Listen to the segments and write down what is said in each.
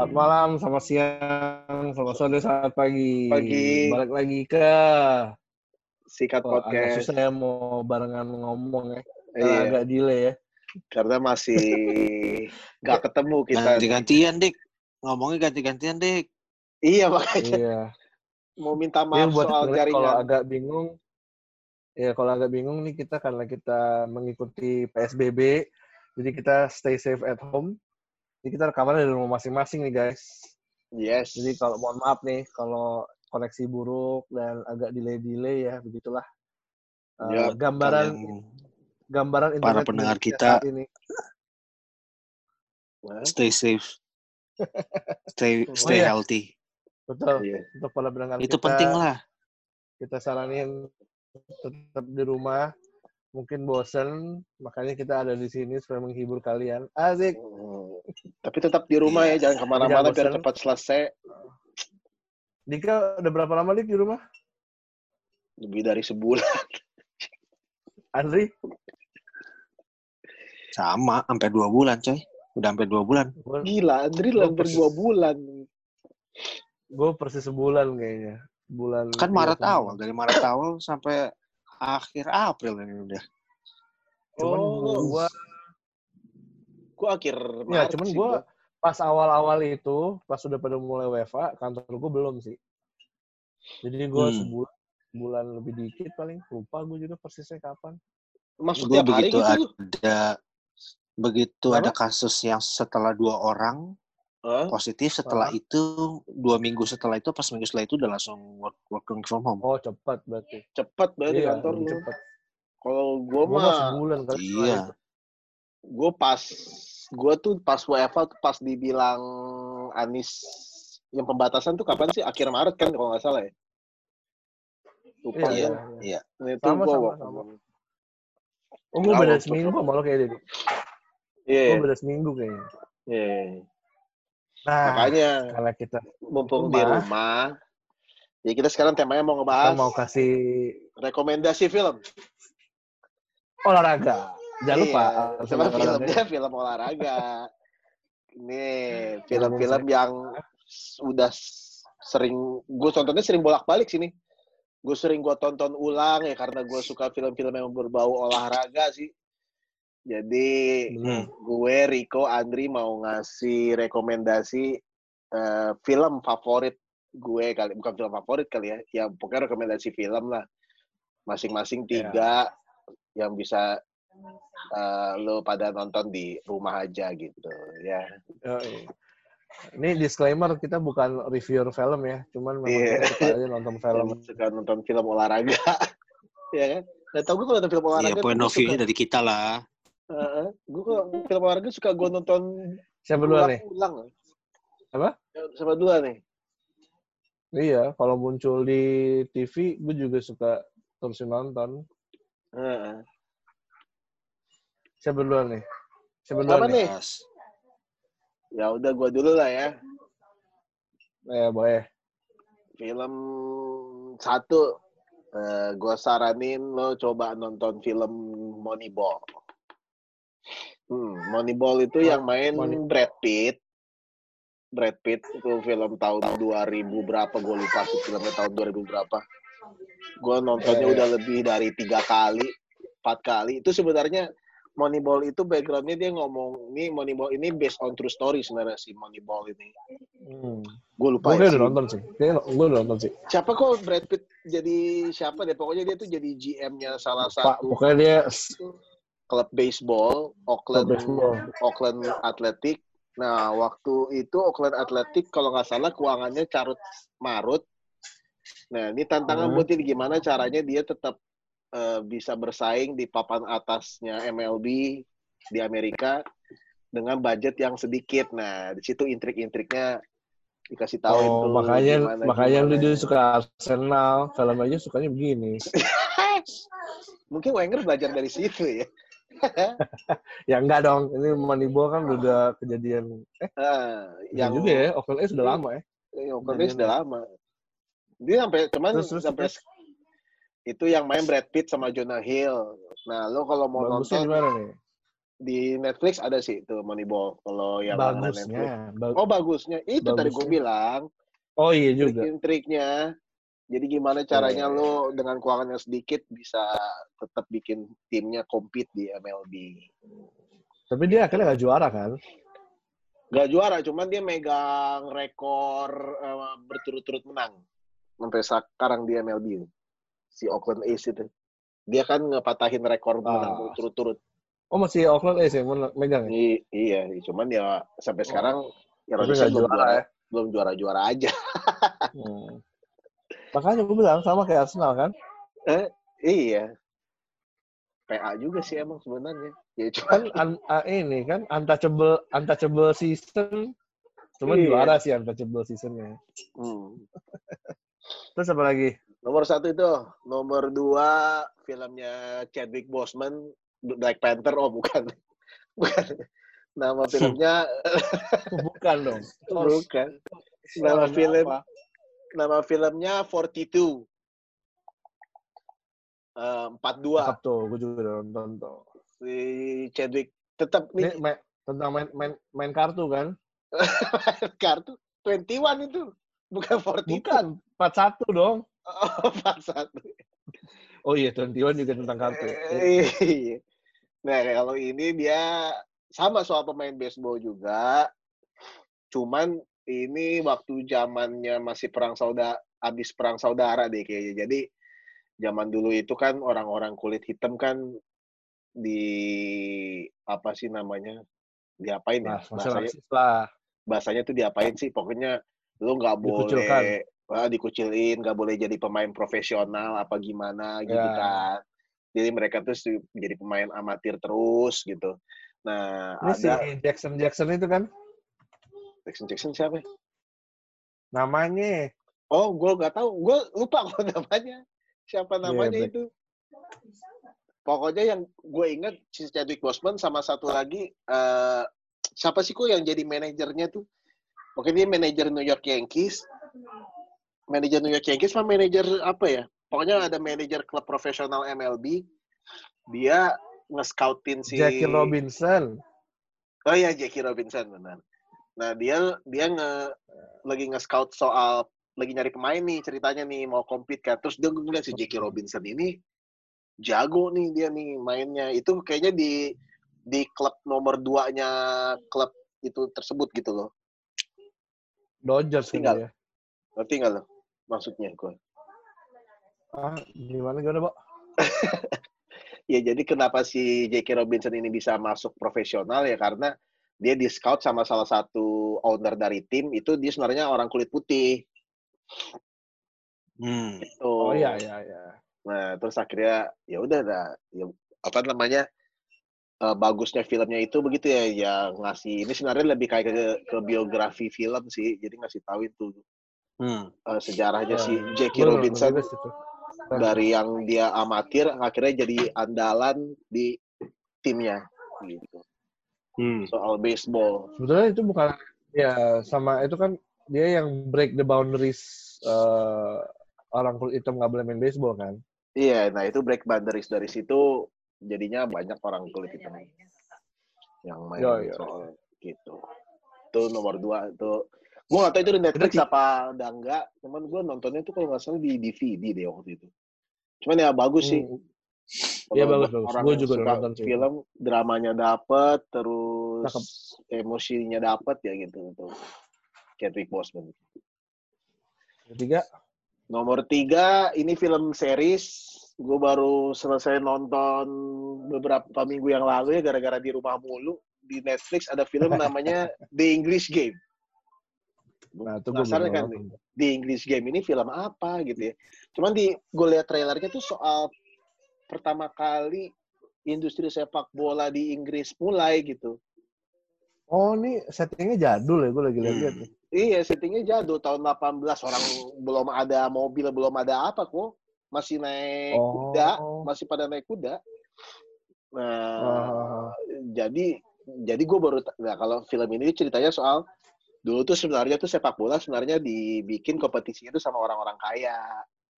Selamat malam, selamat siang, selamat sore, selamat pagi. Pagi. Balik lagi ke Sikat agak podcast. susah ya mau barengan ngomong ya. Iya, agak delay ya. karena masih nggak ketemu kita. Ganti-gantian, Dik. Ngomongnya ganti-gantian, Dik. Iya makanya Iya. mau minta Ya maaf buat soal sebenarnya kalau jaringan. agak bingung, ya kalau agak bingung nih kita karena kita mengikuti PSBB, jadi kita stay safe at home. Jadi kita rekaman dari rumah masing-masing nih guys. Yes. Jadi kalau mohon maaf nih kalau koneksi buruk dan agak delay-delay ya begitulah. Eh, Ya, gambaran gambaran para internet pendengar Indonesia kita. saat ini. Stay safe. Stay stay iya. healthy. Betul. iya. Untuk para pendengar Itu kita, penting lah. Kita saranin tetap di rumah. Mungkin bosen, makanya kita ada di sini supaya menghibur kalian. Asik. Hmm. Tapi tetap di rumah Iya. ya, jangan ke mana-mana biar cepat selesai. Dika udah berapa lama Dik di rumah? Lebih dari sebulan. Andri? Sama, sampai dua bulan, coy. Udah sampai dua bulan. Gila, Andri hampir dua bulan. Gue persis sebulan kayaknya. Bulan Kan Maret awal. Dari Maret awal sampai akhir April ini udah. Cuman Oh, gua gua akhir ya Maret cuman sih gua pas awal-awal itu pas udah pada mulai WFA kantor gue belum sih. Jadi gue Hmm. sebulan bulan lebih dikit paling lupa gue juga persisnya kapan. Masuk Gue tiap hari begitu gitu lu? ada begitu Kenapa? ada kasus yang setelah dua orang Positif setelah Ah. itu dua minggu setelah itu pas minggu setelah itu udah langsung work, working from home. Oh cepat berarti. Cepet banget di iya, kantor lu. cepet. Kalau gua Gue mah sebulan kali. Iya. gue pas gue tuh pas WFA tuh pas dibilang Anis yang pembatasan tuh kapan sih akhir Maret kan kalau nggak salah ya lupa Iya, Iya, ya iya. Nah, itu Sama, gue sama, sama. Oh gue beda seminggu sama lo kayaknya deh. iya Gue beda seminggu kayaknya. iya. Nah, makanya kalau kita mumpung di rumah. rumah ya kita sekarang temanya mau kita ngebahas mau kasih rekomendasi film olahraga. Jangan lupa. Iya, harus sama filmnya film olahraga ini film-film yang udah sering gue tontonnya sering bolak-balik sini gue sering gue tonton ulang ya karena gue suka film-film yang berbau olahraga sih jadi Bener. gue Rico Andri mau ngasih rekomendasi eh, film favorit gue kali bukan film favorit kali ya ya pokoknya rekomendasi film lah masing-masing tiga yang bisa eh, lo pada nonton di rumah aja gitu ya Yoi. Ini disclaimer kita bukan reviewer film ya, cuman memang Iya. kita suka aja nonton film. suka nonton film olahraga ya kan nggak tau gue kalau nonton film Iya, olahraga point tuh of view-nya dari kita lah. Gue kalau film olahraga suka gue nonton Siapa duluan nih? ulang Apa? sama duluan nih Iya, kalau muncul di TV, gue juga suka terusin nonton. Heeh. Siapa duluan nih? Siapa Siapa duluan nih? ya udah gue dulu lah ya Eh, boleh. film satu eh, gue saranin lo coba nonton film Moneyball. Hmm, Moneyball itu yang main Money- Brad Pitt. Brad Pitt itu film tahun 2000 berapa gue lupa sih filmnya tahun 2000 berapa. Gue nontonnya Eh. udah lebih dari tiga kali, empat kali. Itu sebenarnya Moneyball itu backgroundnya dia ngomong ini Moneyball ini based on true story sebenarnya si Moneyball ini. Hmm. Gue lupa Gue ya udah nonton sih. Gue udah nonton sih. siapa kok Brad Pitt jadi siapa deh pokoknya dia tuh jadi GM-nya salah Pak, satu pokoknya dia klub baseball Oakland baseball. Oakland Athletic nah waktu itu Oakland Athletic kalau nggak salah keuangannya carut marut nah ini tantangan Hmm. buat dia gimana caranya dia tetap eh, bisa bersaing di papan atasnya MLB di Amerika dengan budget yang sedikit nah di situ intrik-intriknya dikasih tahu oh, itu makanya gimana- makanya lu gimana. dia suka Arsenal. Film aja sukanya begini. Mungkin Wenger belajar dari situ ya. ya enggak dong. Ini Moneyball kan udah kejadian. Eh, Ah, yang juga ya. Oakland sudah lama ya. yang Oakland sudah lama. Dia sampai cuman Terus, terus, sampai terus. itu yang main Brad Pitt sama Jonah Hill. Nah, lo kalau mau Bagusnya nonton gimana nih? di Netflix ada sih tuh Moneyball kalau yang langganan Netflix. Bagusnya. Ba- Oh bagusnya itu tadi gue Bagusnya. bilang oh iya juga. trik-triknya. Jadi gimana caranya iya, lo dengan keuangan yang sedikit bisa tetap bikin timnya compete di MLB. Tapi dia akhirnya gak juara kan? Gak juara, cuman dia megang rekor eh, berturut-turut menang sampai sekarang di MLB. Si Oakland A's itu. Dia kan ngepatahin rekor menang Ah. berturut-turut. Oh masih Oakland A's yang megang ya? I- iya, cuman ya sampai sekarang ya Tapi Rodgers nggak belum juara juara, ya? belum juara-juara aja. Hmm. Makanya gue bilang sama kayak Arsenal kan? Iya. PA juga sih emang sebenarnya. Ya cuman Kan an- ah, ini kan untouchable untouchable season. Cuman Iya. juara sih untouchable seasonnya. hmm. Terus apa lagi? Nomor satu itu, nomor dua filmnya Chadwick Boseman, Black Panther. Oh bukan, bukan. Nama filmnya Bukan dong. bukan. Nama film, apa? Nama filmnya 42. Eh, 42. Cakep tuh, gue juga udah nonton tuh. Si Chadwick tetap Ini nih main, tentang main, main, main kartu kan? kartu 21 itu, bukan 42. Bukan, 41 dong. Oh, 41. Oh iya, 21 juga tentang kartu. Iya. Nah, kalau ini dia sama soal pemain baseball juga. Cuman ini waktu zamannya masih perang saudara, habis perang saudara deh kayaknya. Jadi zaman dulu itu kan orang-orang kulit hitam kan di apa sih namanya? Diapain ya? Nah, Bahasanya, lah. bahasanya tuh diapain sih? Pokoknya lu nggak boleh ah, dikucilin, nggak boleh jadi pemain profesional apa gimana gitu Ya. kan. Jadi mereka tuh jadi pemain amatir terus gitu. Nah, Ini si ada Jackson Jackson itu kan Jackson Jackson siapa? ya? namanya. Oh, gue nggak tahu. Gue lupa kok namanya. Siapa Iya, namanya Black. itu? Pokoknya yang gue inget si Chadwick Boseman sama satu lagi eh siapa sih kok yang jadi manajernya tuh? Pokoknya dia manajer New York Yankees. Manajer New York Yankees sama manajer apa ya? Pokoknya ada manajer klub profesional MLB. Dia nge-scoutin si Jackie Robinson. Oh iya Jackie Robinson benar. Nah dia dia nge lagi nge-scout soal lagi nyari pemain nih ceritanya nih mau compete kan. Terus dia ngeliat si Jackie Robinson ini jago nih dia nih mainnya. Itu kayaknya di di klub nomor 2-nya klub itu tersebut gitu loh. Dodgers Tinggal. dia. Ngerti nggak lo? Maksudnya gue. Ah, gimana gimana, Pak? Ya jadi kenapa si Jackie Robinson ini bisa masuk profesional ya karena dia di scout sama salah satu owner dari tim itu dia sebenarnya orang kulit putih. Hmm. Tuh. Oh iya iya iya. Nah, terus akhirnya ya udah dah, ya, apa namanya? eh, bagusnya filmnya itu begitu ya, ya ngasih ini sebenarnya lebih kayak ke, ke biografi film sih, jadi ngasih tahu itu Hmm. eh, sejarahnya Ya, si Jackie nonton Robinson situ. dari yang dia amatir akhirnya jadi andalan di timnya gitu. Hmm. Soal baseball. Sebetulnya itu bukan ya sama itu kan dia yang break the boundaries eh, orang kulit hitam nggak boleh main baseball kan? Iya, nah itu break boundaries dari situ jadinya banyak orang kulit hitam yang main Yo, yo. soal gitu. Itu nomor dua itu. Gue gak tau itu di Netflix apa udah enggak. Cuman gue nontonnya tuh kalau nggak salah di DVD deh waktu itu. Cuman ya bagus sih. Hmm. Iya, bagus, bagus. yang juga suka nonton sih. Film dramanya dapet, terus Cakep. emosinya dapet ya gitu tuh. Chadwick Boseman. Ketiga, Nomor tiga, ini film series. Gue baru selesai nonton beberapa minggu yang lalu ya, gara-gara di rumah mulu. Di Netflix ada film namanya The English Game. nah itu gue kan. The English Game ini film apa gitu ya. Cuman di gue lihat trailernya tuh soal pertama kali industri sepak bola di Inggris mulai gitu. Oh ini settingnya jadul ya, gue lagi lihat-lihat. Hmm. Iya, settingnya jadul tahun 18 orang belum ada mobil, belum ada apa kok. Masih naik Oh. kuda, masih pada naik kuda. Nah, Ah, jadi jadi gue baru nah kalau film ini ceritanya soal dulu tuh sebenarnya tuh sepak bola sebenarnya dibikin kompetisinya itu sama orang-orang kaya.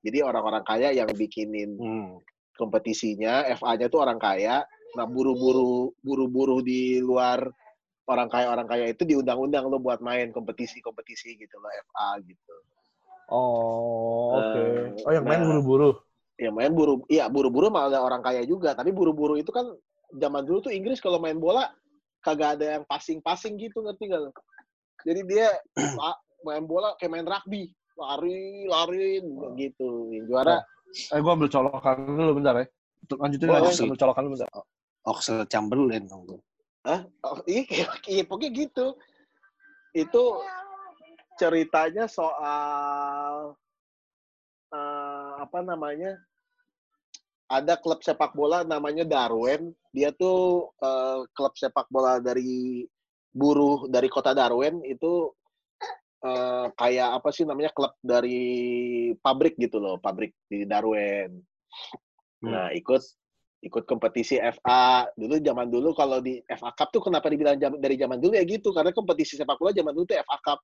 Jadi orang-orang kaya yang bikinin Hmm. Kompetisinya, FA-nya tuh orang kaya. Nah, buru-buru buru-buru di luar orang kaya orang kaya itu diundang-undang lo buat main kompetisi-kompetisi gitu loh FA gitu. Oh, oke. Eh, Oh, yang main nah. buru-buru. Ya main buru, iya buru-buru malah ada orang kaya juga. Tapi buru-buru itu kan zaman dulu tuh Inggris kalau main bola kagak ada yang passing-passing gitu ngerti gak? Jadi dia ma- main bola kayak main rugby, lari, lari gitu. Yang juara Eh, gua ambil colokan dulu bentar ya. Untuk lanjutin Boleh. lagi ambil colokan dulu bentar. Oxlade Chamberlain dong tuh. Hah? Oh, iya, iya, pokoknya gitu. Itu ceritanya soal eh, apa namanya? Ada klub sepak bola namanya Darwen. Dia tuh eh, klub sepak bola dari buruh dari kota Darwen itu eh, kayak apa sih namanya klub dari pabrik gitu loh, pabrik di Darwen. Nah, ikut ikut kompetisi FA. Dulu zaman dulu kalau di FA Cup tuh kenapa dibilang jam- dari zaman dulu ya gitu? Karena kompetisi sepak bola zaman dulu tuh FA Cup.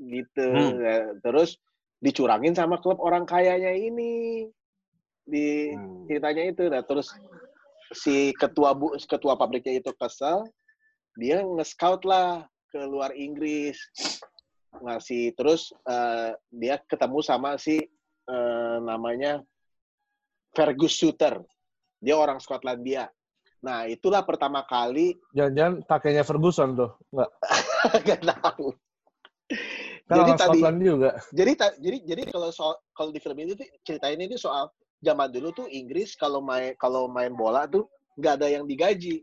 Gitu. Hmm. Ya, Terus dicurangin sama klub orang kayanya ini. Di Hmm. ceritanya itu nah terus si ketua bu ketua pabriknya itu kesel dia nge-scout lah ke luar Inggris ngasih terus eh, dia ketemu sama si eh, namanya Fergus Suter dia orang Skotlandia nah itulah pertama kali Jangan-jangan kakeknya Ferguson tuh. Enggak. nggak tahu Kan Jadi tadi- Scotland juga. jadi ta- jadi jadi kalau soal kalau di film ini tuh ceritain ini soal zaman dulu tuh Inggris kalau main kalau main bola tuh nggak ada yang digaji.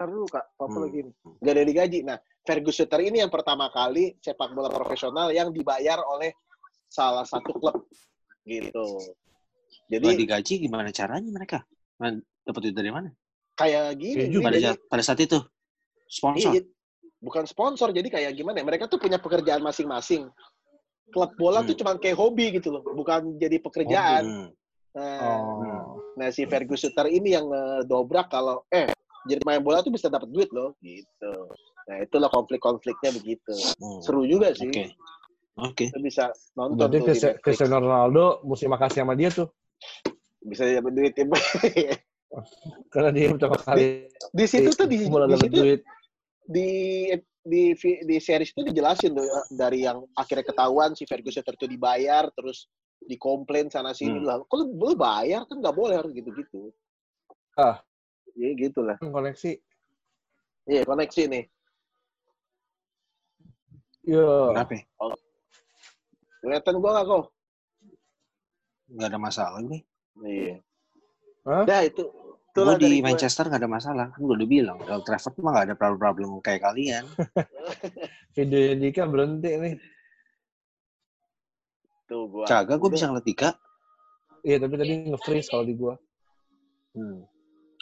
Ntar dulu kak, apa Hmm. lagi? nih? Nggak ada yang digaji. Nah, Fergus Suter ini yang pertama kali sepak bola profesional yang dibayar oleh salah satu klub gitu. Jadi Jadi digaji gimana caranya mereka? Man- Dapat duit dari mana? kayak gini. Juga, Pada, jadi- saat, pada saat itu sponsor. Iya, bukan sponsor, jadi kayak gimana? ya, Mereka tuh punya pekerjaan masing-masing. Klub bola tuh Hmm. cuman kayak hobi gitu loh, bukan jadi pekerjaan. Hmm. Nah, Oh. Nah si Fergus Suter ini yang ngedobrak kalau eh jadi main bola tuh bisa dapat duit loh gitu. Nah itulah konflik-konfliknya begitu. Hmm. Seru juga sih. Oke. Oke. Lu bisa nonton Berarti tuh di Cristiano Ronaldo mesti makasih sama dia tuh. Bisa dapat duit ya. Karena dia pertama kali di situ tuh di, bola di situ duit. di di di series itu dijelasin tuh ya, dari yang akhirnya ketahuan si Fergus Suter tuh dibayar terus dikomplain sana sini Hmm. lah. Lu, lu bayar kan nggak boleh harus gitu-gitu. Ah. Ya gitu lah. Koneksi. Iya koneksi nih. Yo. Kenapa? ya? Kelihatan gua nggak kok? Nggak ada masalah nih. Iya. Hah? Dah itu. Gue Itulah di gue. Manchester nggak ada masalah. Kan gue udah bilang. Old Trafford mah nggak ada problem-problem kayak kalian. Videonya Dika berhenti nih. Tuh gua. Kagak, gue Udah. bisa ngeliat Dika. Iya, tapi tadi nge-freeze kalau di gua. Hmm.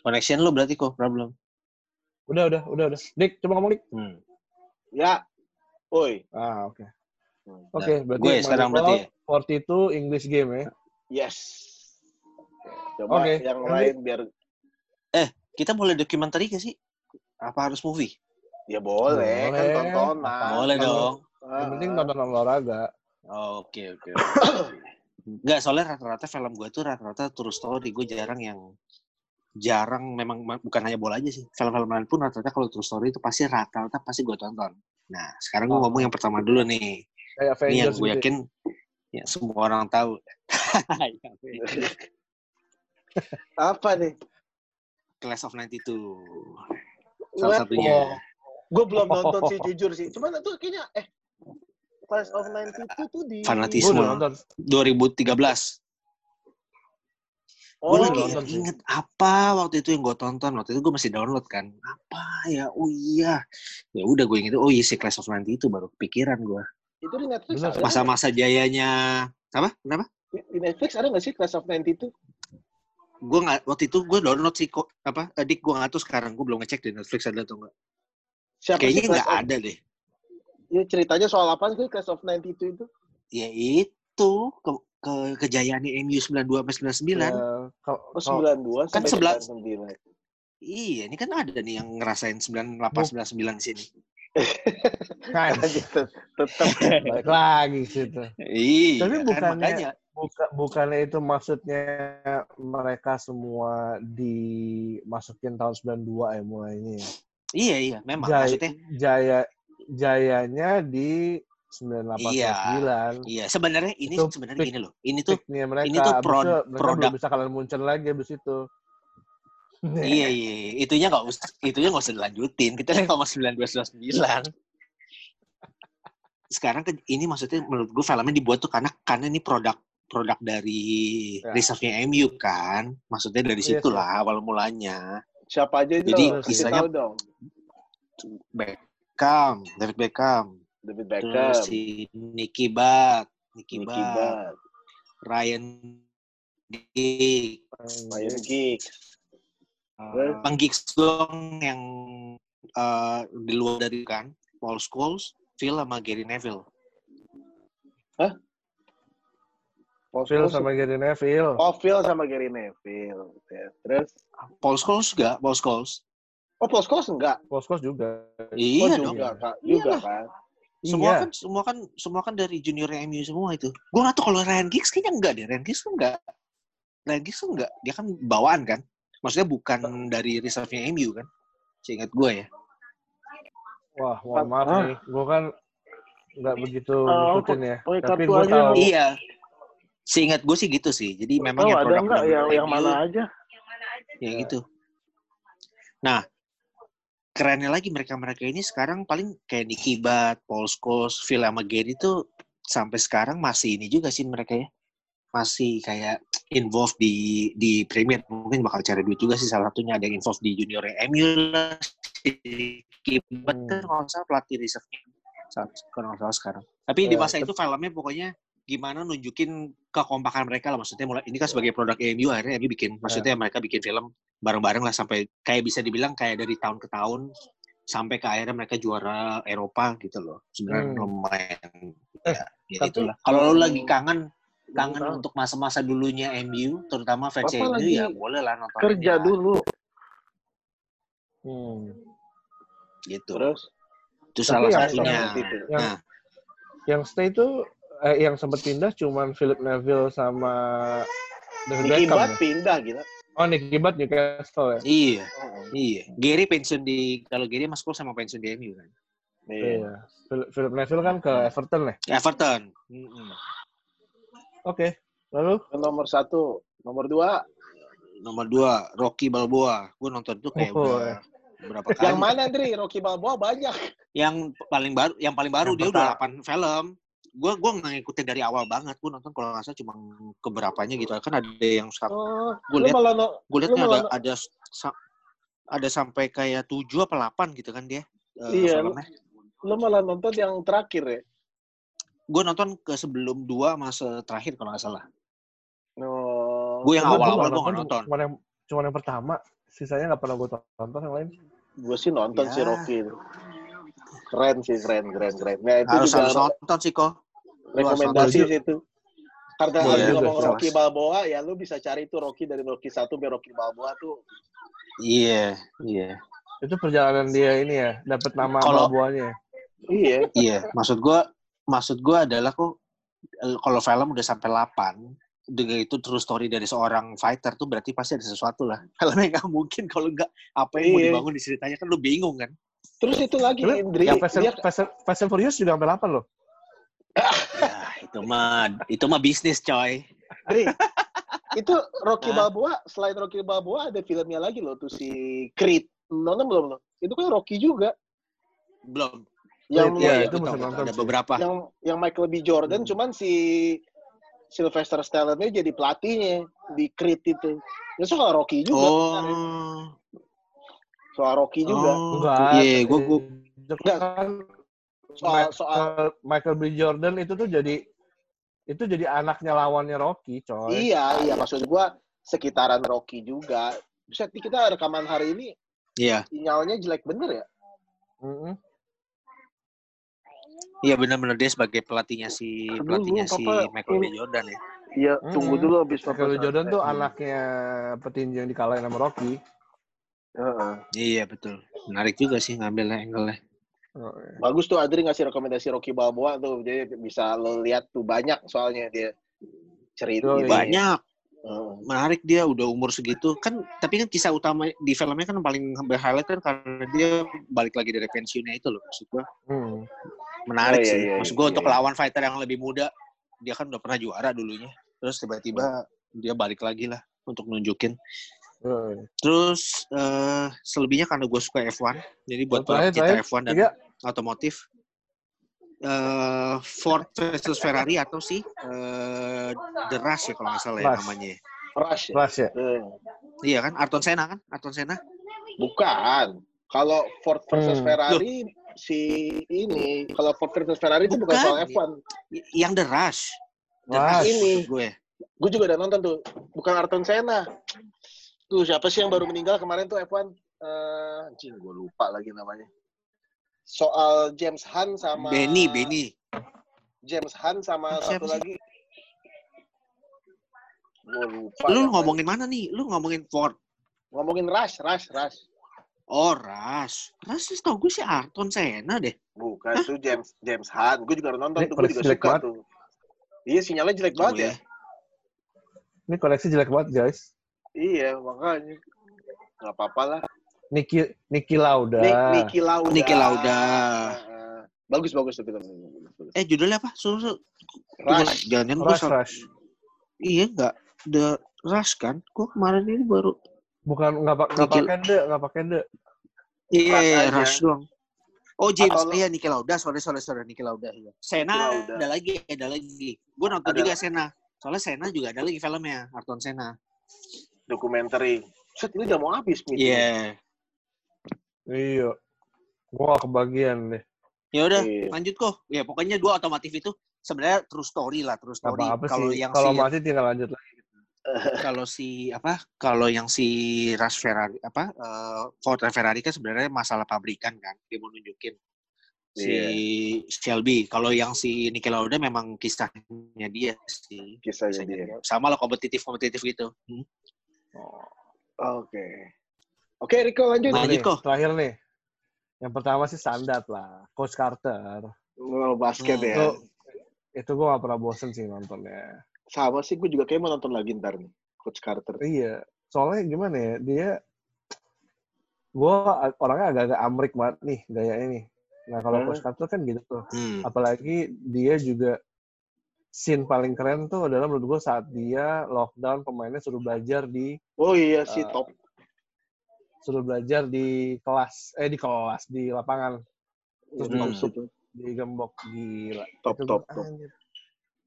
Connection lo berarti kok problem. Udah, udah, udah, udah. Dik, coba ngomong Dik. Hmm. Ya. Oi. Ah, oke. Hmm. Oke, berarti gue sekarang berarti ya. 42 English game ya. Yes. Coba Oke, yang nanti- lain biar Kita boleh dokumenter gak sih? Apa harus movie? ya boleh, kan Boleh. tontonan. boleh dong. Ah, Yang penting tonton olahraga. Oh, Oke, oke. Enggak, soalnya rata-rata film gue tuh rata-rata true story. Gue jarang yang jarang memang ma- bukan hanya bola aja sih. Film-film lain pun rata-rata kalau true story itu pasti rata-rata pasti gue tonton. Nah, sekarang gue Oh. ngomong yang pertama dulu nih. Kayak Ini yang gue gitu. yakin ya semua orang tahu. Ya. Apa nih? Class of 92. Wah, Salah satunya. Gue belum nonton sih jujur sih. Cuman itu kayaknya eh Class of 92 tuh di Fanatisme. udah nonton. 2013. Oh, gue lagi nonton sih. inget apa waktu itu yang gue tonton. Waktu itu gue masih download kan. Apa ya? Oh iya. Ya udah gue inget. Oh iya si Clash of 90 itu baru kepikiran gue itu di Netflix masa-masa jayanya apa? Kenapa? Di Netflix ada nggak sih Class of 92? gue nggak waktu itu gue download sih kok. Apa? Adik gue nggak tahu sekarang. Gue belum ngecek di Netflix ada atau enggak Siapa kayaknya nggak ada deh. Ya, ceritanya soal apa sih Class of 92 itu? ya itu. Ke, ke kejayaannya MU 92 sampai 99 Ya, kalau- Oh, kalau- 92 Kan sampai sebelah- 99. iya ini kan ada nih yang ngerasain 98 99 di sini. Kan, Tetap tetap balik lagi situ. iya Tapi kan, bukannya- makanya. buka, bukannya itu maksudnya mereka semua dimasukin tahun 92 ya mulainya ya. Iya iya, memang Jaya, maksudnya jaya jayanya di 98 Iya. 99. iya sebenarnya ini Itu sebenarnya peak- gini loh. Ini tuh mereka. ini tuh itu mereka produk. belum bisa kalian muncul lagi abis itu. iya iya, iya. itunya nggak usah itunya nggak usah dilanjutin. Kita lihat sama 1999. Sekarang ke, ini maksudnya menurut gue filmnya dibuat tuh karena karena ini produk produk dari Ya. reserve-nya MU kan. Maksudnya dari Iya situ sih. lah awal mulanya. Siapa aja itu? Jadi, istilahnya- tahu dong. Beckham, David Beckham, terus si Nicky Butt, Nicky, Nicky Butt, Butt, Ryan Giggs, Ryan Giggs. Terus? Bang Giggs doang yang eh, di luar dari kan Paul Scholes, Phil sama Gary Neville. Paul Phil Scholes- sama Gary Neville. Oh, Phil sama Gary Neville. Ya, Terus, Paul Scholes juga, Paul Scholes. oh Paul Scholes enggak? Poskos juga. Iya oh, dong. juga, Kak. Juga Iyalah. kan? Semua Iya. kan semua kan semua kan dari junior MU semua itu. Gue nggak tahu kalau Ryan Giggs kayaknya enggak deh. Ryan Giggs tuh enggak. Ryan Giggs tuh enggak. Dia kan bawaan kan. Maksudnya bukan dari reserve-nya MU kan. Seingat gue ya. Wah, mohon maaf nih. Gue kan nggak begitu Oh, ngikutin ya. Tapi kartu gue aja tahu. Iya. Seingat gue sih gitu sih. Jadi memang oh, yang ada produk enggak yang, yang MU, mana aja? ya gitu. Nah, kerennya lagi mereka-mereka ini sekarang paling kayak Nicky Butt, Paul Scholes, Phil sama Gary tuh sampai sekarang masih ini juga sih mereka ya. Masih kayak involved di di Premier. Mungkin bakal cari duit juga sih salah satunya ada yang involved di junior MU lah. Nicky kan Hmm. kalau nggak salah pelatih reserve-nya. Kalau salah sekarang. Tapi di Ya, masa itu filmnya pokoknya gimana nunjukin kekompakan mereka lah maksudnya mulai ini kan sebagai produk MU akhirnya MU bikin maksudnya mereka bikin film bareng-bareng lah sampai kayak bisa dibilang kayak dari tahun ke tahun sampai ke akhirnya mereka juara Eropa gitu loh sebenarnya Hmm. lumayan Eh, ya, ya tapi- itulah kalau lo lagi kangen kangen Tahu. untuk masa-masa dulunya MU terutama fans MU ya boleh lah nonton Kerja dulu. Hmm. gitu Terus? itu Tapi salah yang- satunya yang- Yang nah yang stay itu eh, yang sempat pindah cuman Philip Neville sama David Beckham. Ya? pindah gitu. Oh, Nicky Butt Newcastle ya. iya Oh, iya Gary pensiun di kalau Gary mas Cole sama pensiun di MU kan Iya. Iya. Philip, Philip Neville kan ke Everton ya. Everton Mm-mm. Oke. Lalu Yang Nomor satu, nomor dua. nomor dua Rocky Balboa gue nonton tuh kayak Oh, udah berapa kali Yang mana, Andri? Rocky Balboa banyak. yang paling baru yang paling baru Yang dia udah pertama. 8 film gue gue nggak ngikutin dari awal banget gue nonton kalau nggak salah cuma keberapanya gitu kan ada yang Oh, Gua lu lihat- gue liatnya Lu ada ada sa- ada sampai kayak 7 apa 8 gitu kan dia eh, Iya, lu malah nonton yang terakhir ya. gue nonton ke sebelum dua masa terakhir kalau nggak salah No. gue yang awal-awal gue nggak nonton Cuma yang cuma yang pertama. Sisanya nggak pernah gue tonton yang lain. Gue sih nonton Ya. si Rocky itu. Keren sih, keren, keren, keren. Nah, itu harus juga harus nonton sih kok rekomendasi sih itu. Karena ada juga, ngomong jelas. Rocky Balboa, ya lu bisa cari itu Rocky dari Rocky 1 sampai Rocky Balboa tuh. iya iya Itu perjalanan dia ini ya, dapat nama Kalau- Balboanya. Iya. Iya, maksud gua maksud gua adalah kok eh, kalau film udah sampai 8 dengan itu true story dari seorang fighter tuh berarti pasti ada sesuatu lah. Filmnya nggak mungkin kalau nggak apa yang mau Iya. dibangun di ceritanya kan lu bingung kan. Terus itu lagi Tapi Indri, Yang Fast dia Fast, Fast and Furious juga sampai 8 loh. Ya, itu mah itu mah bisnis coy. Indri, itu Rocky? Balboa, selain Rocky Balboa ada filmnya lagi loh tuh si Creed. Nonton belum lo? Itu kan Rocky juga. Belum. Yang Iya, Iya, itu mesti tahu, nonton ada sih. beberapa. yang yang Michael B. Jordan Hmm. cuman si Sylvester Stallone jadi pelatihnya di Creed itu. Ya soal Rocky juga. Oh. Soal Rocky juga. Oh. Enggak. Iya, gua gua Itu kan Soal Michael, soal Michael B. Jordan itu tuh jadi itu jadi anaknya lawannya Rocky, coy. iya iya maksud gua sekitaran Rocky juga. Bisa kita rekaman hari ini Iya, sinyalnya jelek bener ya? Mm-mm. iya benar-benar dia sebagai pelatihnya si Aduh, pelatihnya si Michael B. Jordan ya. Iya, Hmm. tunggu dulu habis Michael B. Jordan tuh Hmm. anaknya petinju yang dikalahin sama Rocky. Heeh. Iya betul. Menarik juga sih ngambil angle-nya. Oh, iya. Bagus tuh Adri ngasih rekomendasi Rocky Balboa tuh. Jadi bisa lo lihat tuh banyak soalnya dia. cerita Oh, iya. banyak Heeh. menarik dia udah umur segitu kan tapi kan kisah utama di filmnya kan paling highlight kan karena dia balik lagi dari pensiunnya itu loh maksud gua Hmm. menarik Oh, iya, sih iya, maksud gua iya, untuk iya. lawan fighter yang lebih muda dia kan udah pernah juara dulunya terus tiba-tiba dia balik lagi lah untuk nunjukin Oh, terus eh selebihnya karena gue suka F1 jadi buat para terakhir. F1 dan Tiga. otomotif eh Ford versus Ferrari atau sih eh The Rush ya kalau nggak salah ya Rush. namanya Rush ya? Flash ya. Eh, iya kan Ayrton Senna kan Ayrton Senna bukan. Kalau Ford versus Hmm. Ferrari si ini kalau Ford versus Ferrari itu bukan Bukan. soal F1. Y- yang The Rush The Rush. Rush Ini. gue Gue juga udah nonton tuh. Bukan Ayrton Senna. Tuh siapa sih yang baru meninggal kemarin tuh F1? Eh, anjing gue lupa lagi namanya. Soal James Hunt sama Benny Benny James Hunt sama Siapa satu sih? lagi. Gue lupa. lu ngomongin mana nih lu ngomongin Ford ngomongin Rush, Rush, Rush. oh Rush Rush sih tau gue sih Ayrton Senna deh Bukan itu James James Hunt. Gue juga udah nonton tuh. Gue koleksi juga jelek suka banget. tuh. Iya sinyalnya jelek banget ya. Boleh. Ini koleksi jelek banget guys. Iya makanya. Gak apa-apa lah. Niki Niki Lauda. Ni- Niki Lauda. Niki Lauda. Bagus bagus tapi eh judulnya apa suruh suruh Rush. jangan Rush Rush. iya enggak The Rush kan gue kemarin ini baru Bukan nggak pak nggak pakai de, nggak pakai de. Iya, Rush doang. Oh James, Atau iya Niki Lauda, sorry sorry sorry Niki Lauda. Iya. Sena Lauda. ada lagi, ada lagi. Gue nonton Ada. juga Sena. Soalnya Sena juga ada lagi filmnya, Arton Sena. Dokumenter. Set ini udah mau habis nih. Iya. Iya. Gua kebagian deh. Ya udah, Iya. lanjut kok. Ya pokoknya dua otomotif itu sebenarnya true story lah, true story. Kalau yang Kalau si masih tinggal lanjut lagi. kalau si apa? Kalau yang si Rush Ferrari apa? eh, Ford dan Ferrari kan sebenarnya masalah pabrikan kan. Dia mau nunjukin si Iya. Shelby. Kalau yang si Niki Lauda memang kisahnya dia sih. Kisahnya Kisahnya dia. dia. Sama lah kompetitif-kompetitif gitu. Hmm. Oke. Oke Rico lanjut. Lanjut, Nih, kok. Terakhir nih. Yang pertama sih standar lah. Coach Carter. Oh, basket Hmm. ya. Itu itu gue gak pernah bosen sih nontonnya. Sama sih gue juga kayak mau nonton lagi ntar nih. Coach Carter. Iya. Soalnya gimana ya, dia gue orangnya agak-agak amrik banget nih gayanya nih. Nah kalau Hmm. Coach Carter kan gitu tuh. Hmm. Apalagi dia juga scene paling keren tuh adalah menurut gue saat dia lockdown pemainnya suruh belajar di Oh iya sih Eh, top. suruh belajar di kelas eh di kelas di lapangan terus Hmm, itu. digembok gila Top Itu top top.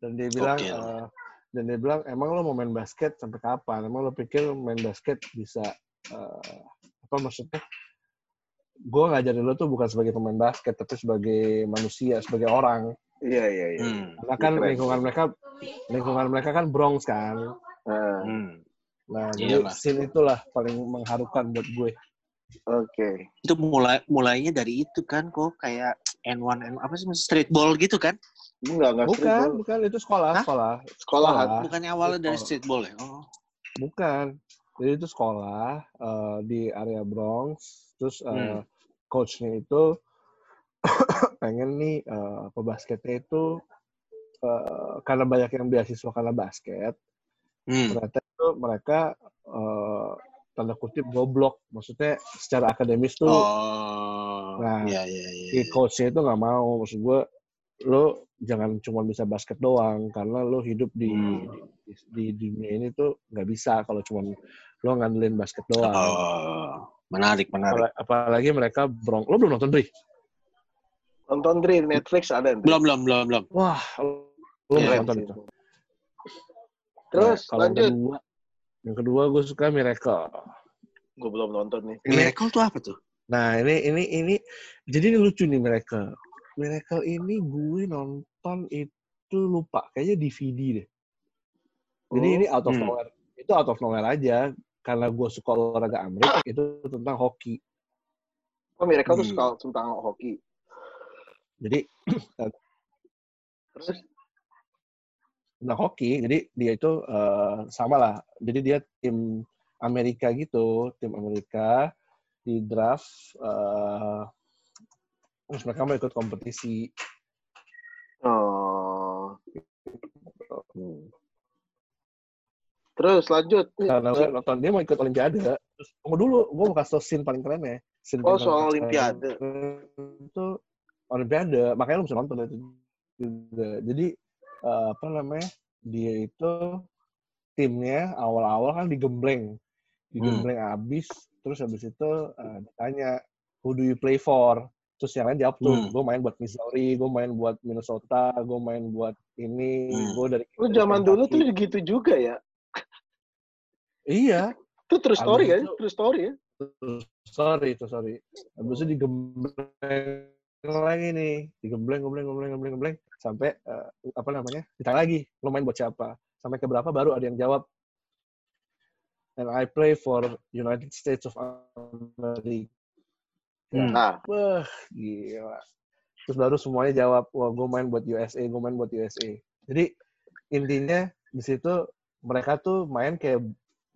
dan dia bilang Gokil. eh, dan dia bilang emang lo mau main basket sampai kapan emang lo pikir main basket bisa eh, apa maksudnya gue ngajarin lo tuh bukan sebagai pemain basket tapi sebagai manusia sebagai orang Iya iya iya. Hmm. karena kan Keren. lingkungan mereka lingkungan mereka kan Bronx kan Nah, Hmm. nah jadi Iyalah. scene itulah paling mengharukan buat gue Oke. Itu mulai mulainya dari itu kan kok kayak N1 N apa sih streetball gitu kan? Enggak enggak bukan streetball. bukan itu sekolah Hah? sekolah. Sekolah. Bukannya awalnya dari Streetball. ya? Oh. Bukan. Jadi itu sekolah eh, di area Bronx. Terus eh, Hmm. coachnya itu pengen nih eh, pebasketnya itu eh, karena banyak yang beasiswa karena basket. Hmm. Ternyata itu mereka eh, tanda kutip goblok. Maksudnya secara akademis tuh Oh. Nah, Iya iya iya. si coachnya itu nggak mau. Maksud gue, lo jangan cuma bisa basket doang karena lo hidup di Hmm. di, di dunia ini tuh nggak bisa kalau cuma lo ngandelin basket doang. Oh. Menarik menarik. Apala- apalagi mereka brong. Lo belum nonton Dri? Nonton Dri Netflix ada. Dri. Belum belum belum belum. Wah, Keren nonton itu. Terus Nah, lanjut. kedua, yang kedua gue suka Miracle. Gue belum nonton nih. Miracle tuh apa tuh? nah ini ini ini jadi ini lucu nih Miracle. Miracle ini gue nonton itu lupa, kayaknya DVD deh. Jadi Oh, ini out of hmm. nowhere. Itu out of nowhere aja karena gue suka olahraga Amerika itu tentang hoki. Oh, Miracle tuh Hmm. suka tentang hoki. Jadi Terus tentang hoki. Jadi dia itu eh, sama lah. Jadi dia tim Amerika gitu, tim Amerika di draft. eh, terus mereka mau ikut kompetisi. oh. Terus lanjut. Karena gue nonton dia mau ikut Olimpiade. Terus tunggu dulu, gue mau kasih tau scene paling keren ya. Scene Oh, soal Olimpiade. Itu Olimpiade, makanya lu bisa nonton itu juga. Jadi eh, apa namanya? Dia itu timnya awal-awal kan digembleng, digembleng abis. Terus habis itu eh, ditanya, who do you play for? Terus yang lain jawab tuh, Hmm. gue main buat Missouri, gue main buat Minnesota, gue main buat ini, Hmm. gue dari Lu zaman dulu tuh gitu juga ya. Iya, Itu true story Abis kan? itu- True story ya. sorry itu sorry habis itu digembleng lagi nih. Digembleng gembleng gembleng gembleng gembleng. Sampai eh, apa namanya ditanya lagi lo main buat siapa? Sampai ke berapa? Baru ada yang jawab. And I play for United States of America. Hmm. Nah, wah gila. Terus baru semuanya jawab wah gue main buat USA gue main buat USA jadi intinya di situ mereka tuh main kayak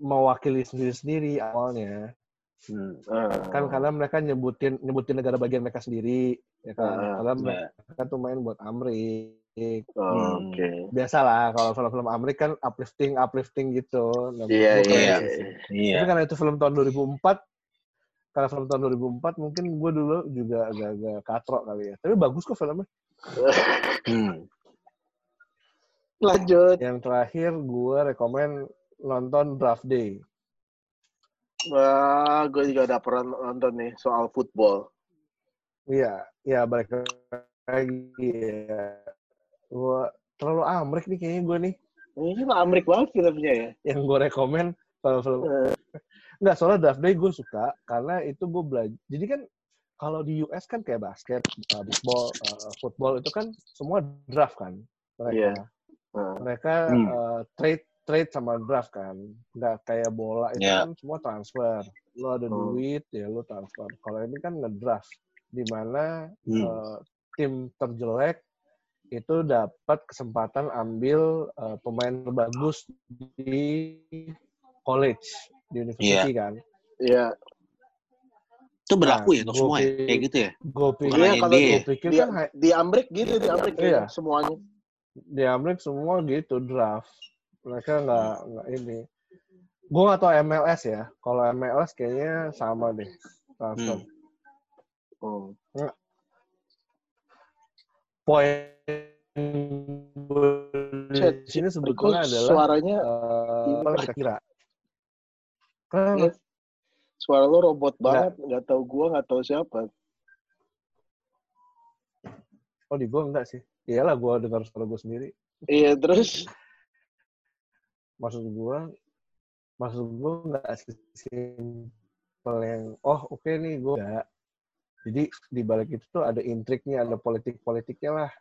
mewakili sendiri-sendiri awalnya Hmm. kan karena mereka nyebutin nyebutin negara bagian mereka sendiri ya kan Ah, karena Ya. mereka tuh main buat Amrik oh, oke. biasa lah kalau film-film Amrik kan uplifting uplifting gitu Nah, Iya, iya. iya. Iya. tapi karena itu film tahun 2004 karena film tahun 2004 mungkin gue dulu juga agak-agak katrok kali ya tapi bagus kok filmnya Hmm. Lanjut. yang terakhir gue rekomen nonton Draft Day Wah, gue juga udah pernah nonton nih soal football. iya iya balik lagi ya gue terlalu Amrik nih kayaknya gue nih Ini mah Amrik banget filmnya ya. yang gue rekomen film-film Eh, Enggak, soalnya draft day gue suka karena itu gue belajar. Jadi kan kalau di US kan kayak basket, uh, baseball, uh, football itu kan semua draft kan mereka. Iya. Nah, Mereka Hmm. uh, trade trade sama draft kan. Enggak kayak bola itu Iya. kan semua transfer. Lo ada Hmm. duit ya lo transfer. Kalau ini kan ngedraft di mana Hmm. uh, tim terjelek itu dapat kesempatan ambil uh, pemain terbagus di college di university kan. Iya. Itu berlaku Nah, ya untuk semua ya? Kayak gitu ya? Gue pikir, Iya, hanya kalau ya? gue pikir Di, kan di Amrik gitu, di Amrik Iya. kayaknya semuanya. di Amerika semua gitu draft. Mereka nggak nggak ini. Gue nggak tahu MLS ya. Kalau MLS kayaknya sama deh transfer. Hmm. Hmm. Poin gue di sini sebetulnya adalah suaranya, yang kita kira. Kan suara lo robot banget. Nggak tahu gua, nggak tahu siapa. oh di gue enggak sih. Iyalah gue dengar suara gue sendiri. Iya, terus Maksud gue, maksud gue nggak simpel yang oh oke nih gue enggak. Jadi di balik itu tuh ada intriknya, ada politik-politiknya lah.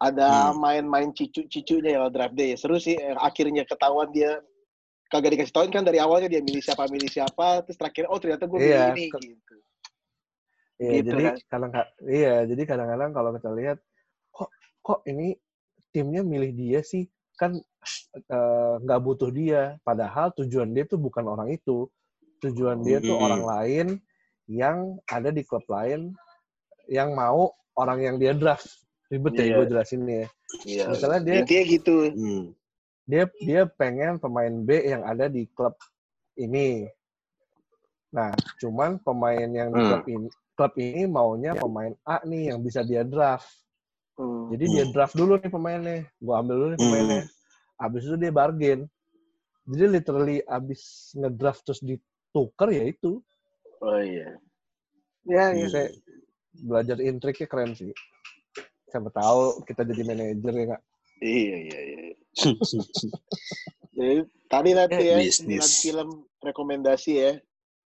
ada Hmm. main-main cicu-cicunya ya draft day. Seru sih. Akhirnya ketahuan dia kagak dikasih tahuin kan dari awalnya dia milih siapa milih siapa terus terakhir oh ternyata gue milih Iya, ini gitu Iya, Gitu jadi kan. kadang iya, jadi kadang-kadang kalau kita lihat kok kok ini timnya milih dia sih kan eh, nggak butuh dia. Padahal tujuan dia tuh bukan orang itu. Tujuan dia tuh Hmm. orang lain yang ada di klub lain yang mau orang yang dia draft. Ribet ya Iya. gue jelasin ya. iya Misalnya dia intinya gitu Hmm. dia dia pengen pemain B yang ada di klub ini. Nah, cuman pemain yang di Hmm. klub ini klub ini maunya pemain A nih yang bisa dia draft. Hmm. Jadi dia Hmm. draft dulu nih pemainnya. Gua ambil dulu nih pemainnya. Abis itu dia bargain. Jadi literally abis ngedraft terus ditukar ya itu. oh iya ya ya. Kayak belajar intriknya keren sih. Siapa tahu kita jadi manajer ya nggak? iya iya iya jadi tadi nanti ya Bisnis. sembilan film rekomendasi ya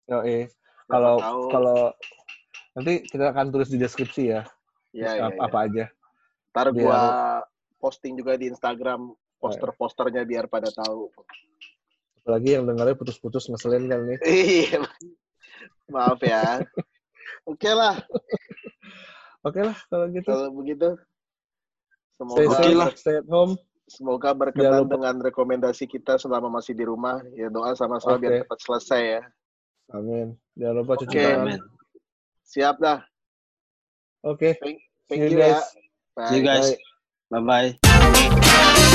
Oh, eh. Siapa Kalau kalau nanti kita akan tulis di deskripsi ya, ya, ya, apa, ya. apa aja. ntar biar- gua posting juga di Instagram poster-posternya biar pada tahu Apalagi yang dengarnya putus-putus ngeselin kan nih. iya maaf ya oke lah Oke lah kalau gitu. kalau begitu Stay semoga Oke safe, lah. stay at home. Semoga berkenan dengan rekomendasi kita selama masih di rumah. Ya doa sama-sama Oke. biar cepat selesai ya. Amin. Jangan lupa cuci Oke. tangan. Amen. Siap dah. Oke. Thank See you you ya. guys. Bye. See you guys. Bye. Bye-bye.